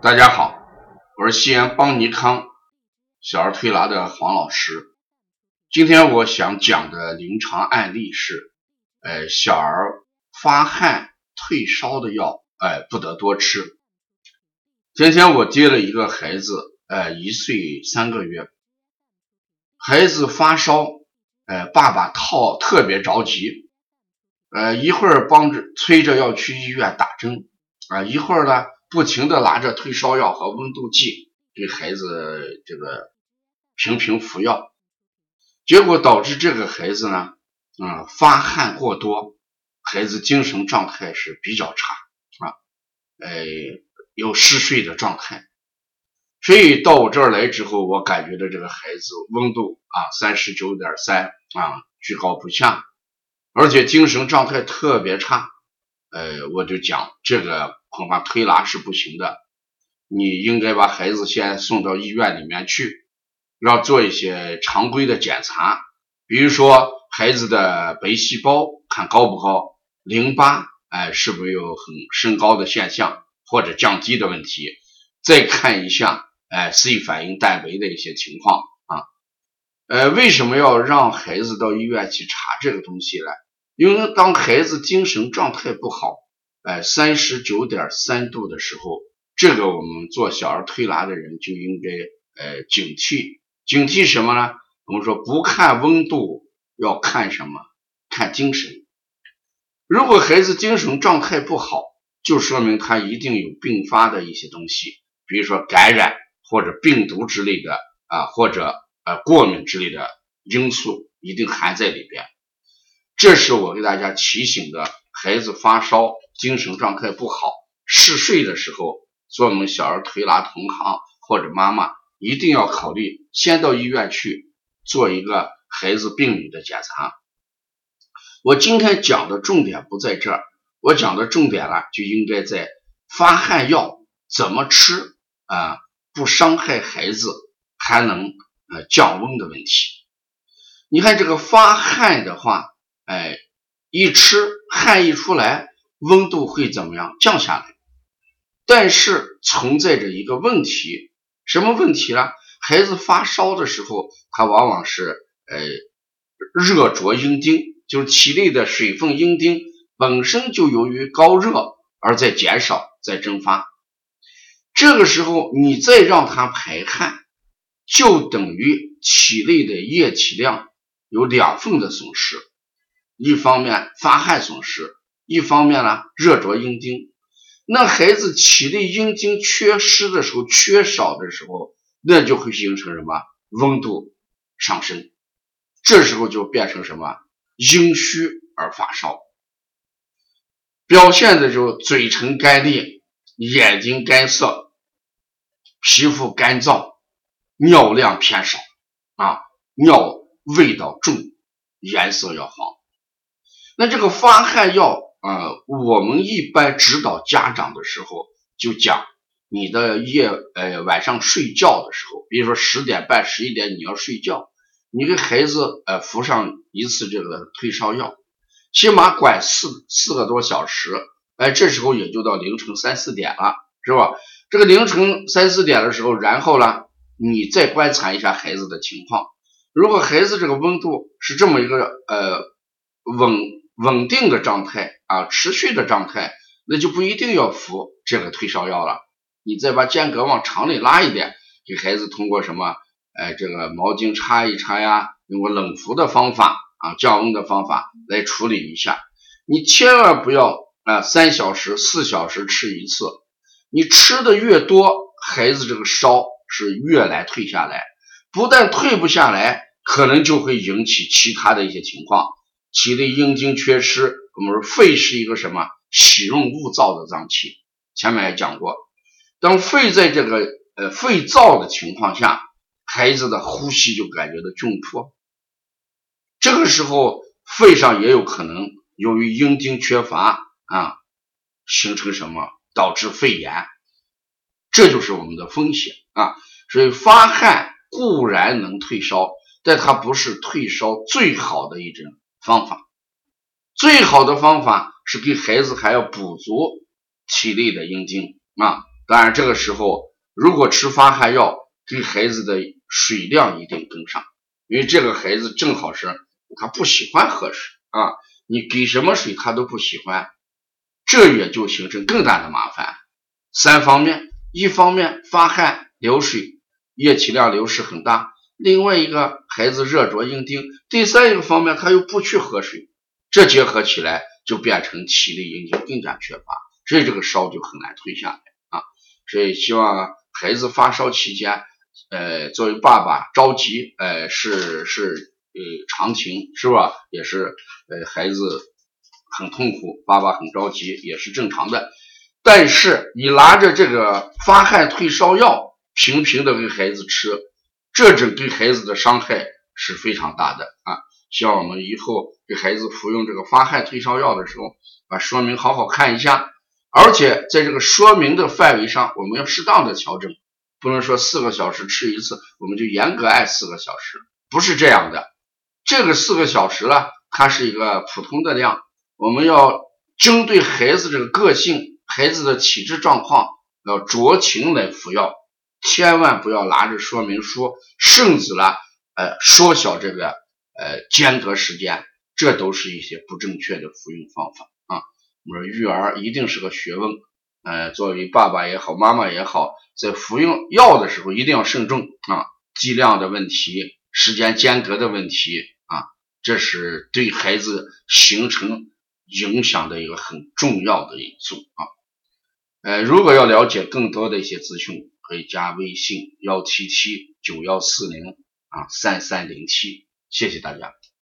大家好，我是西安邦尼康小儿推拿的黄老师。今天我想讲的临床案例是，呃，小儿发汗退烧的药，哎，不得多吃。今天我接了一个孩子，呃，一岁三个月，孩子发烧，呃，爸爸套特别着急，呃，一会儿帮着催着要去医院打针，啊，一会儿呢。不停的拿着退烧药和温度计给孩子这个频频服药，结果导致这个孩子呢，嗯，发汗过多，孩子精神状态是比较差啊，呃，有嗜睡的状态，所以到我这儿来之后，我感觉到这个孩子温度啊三十九点三啊居高不下，而且精神状态特别差。呃，我就讲这个恐怕推拿是不行的，你应该把孩子先送到医院里面去，要做一些常规的检查，比如说孩子的白细胞看高不高，淋巴哎是不是有很升高的现象或者降低的问题，再看一下哎 C 反应蛋白的一些情况啊，呃，为什么要让孩子到医院去查这个东西呢？因为当孩子精神状态不好，哎，三十九点三度的时候，这个我们做小儿推拿的人就应该呃警惕，警惕什么呢？我们说不看温度，要看什么？看精神。如果孩子精神状态不好，就说明他一定有并发的一些东西，比如说感染或者病毒之类的啊，或者呃过敏之类的因素，一定含在里边。这是我给大家提醒的，孩子发烧、精神状态不好、嗜睡的时候，做我们小儿推拿同行或者妈妈一定要考虑，先到医院去做一个孩子病理的检查。我今天讲的重点不在这儿，我讲的重点呢，就应该在发汗药怎么吃啊，不伤害孩子，还能呃降温的问题。你看这个发汗的话。哎，一吃汗一出来，温度会怎么样降下来？但是存在着一个问题，什么问题呢？孩子发烧的时候，他往往是呃热灼阴经，就是体内的水分阴经本身就由于高热而在减少，在蒸发。这个时候你再让他排汗，就等于体内的液体量有两份的损失。一方面发汗损失，一方面呢热灼阴经。那孩子体内阴经缺失的时候，缺少的时候，那就会形成什么温度上升，这时候就变成什么阴虚而发烧，表现的就嘴唇干裂、眼睛干涩、皮肤干燥、尿量偏少啊，尿味道重，颜色要黄。那这个发汗药啊，我们一般指导家长的时候就讲，你的夜呃晚上睡觉的时候，比如说十点半、十一点你要睡觉，你给孩子呃服上一次这个退烧药，起码管四四个多小时，哎，这时候也就到凌晨三四点了，是吧？这个凌晨三四点的时候，然后呢，你再观察一下孩子的情况，如果孩子这个温度是这么一个呃稳。稳定的状态啊，持续的状态，那就不一定要服这个退烧药了。你再把间隔往长里拉一点，给孩子通过什么？哎，这个毛巾擦一擦呀，用个冷敷的方法啊，降温的方法来处理一下。你千万不要啊，三小时、四小时吃一次。你吃的越多，孩子这个烧是越来退下来，不但退不下来，可能就会引起其他的一些情况。体内阴经缺失，我们说肺是一个什么？喜润恶燥的脏器，前面也讲过，当肺在这个呃肺燥的情况下，孩子的呼吸就感觉到窘迫，这个时候肺上也有可能由于阴经缺乏啊，形成什么？导致肺炎，这就是我们的风险啊。所以发汗固然能退烧，但它不是退烧最好的一种。方法最好的方法是给孩子还要补足体内的阴精啊，当然这个时候如果吃发汗药，给孩子的水量一定跟上，因为这个孩子正好是他不喜欢喝水啊，你给什么水他都不喜欢，这也就形成更大的麻烦。三方面，一方面发汗流水，液体量流失很大；另外一个孩子热着硬钉；第三一个方面他又不去喝水，这结合起来就变成体力营养更加缺乏，所以这个烧就很难退下来啊。所以希望孩子发烧期间。呃，作为爸爸着急，呃，是是呃常情，是吧？也是呃孩子很痛苦，爸爸很着急，也是正常的。但是你拿着这个发汗退烧药，频频的给孩子吃，这种对孩子的伤害是非常大的啊！希望我们以后给孩子服用这个发汗退烧药的时候，把说明好好看一下，而且在这个说明的范围上，我们要适当的调整。不能说四个小时吃一次，我们就严格按四个小时，不是这样的。这个四个小时呢，它是一个普通的量，我们要针对孩子这个个性、孩子的体质状况，要酌情来服药，千万不要拿着说明书，甚至呢，呃，缩小这个呃间隔时间，这都是一些不正确的服用方法啊。我们说育儿一定是个学问。呃，作为爸爸也好，妈妈也好，在服用药的时候一定要慎重啊，剂量的问题、时间间隔的问题啊，这是对孩子形成影响的一个很重要的因素啊。呃，如果要了解更多的一些资讯，可以加微信幺七七九幺四零啊三三零七，谢谢大家。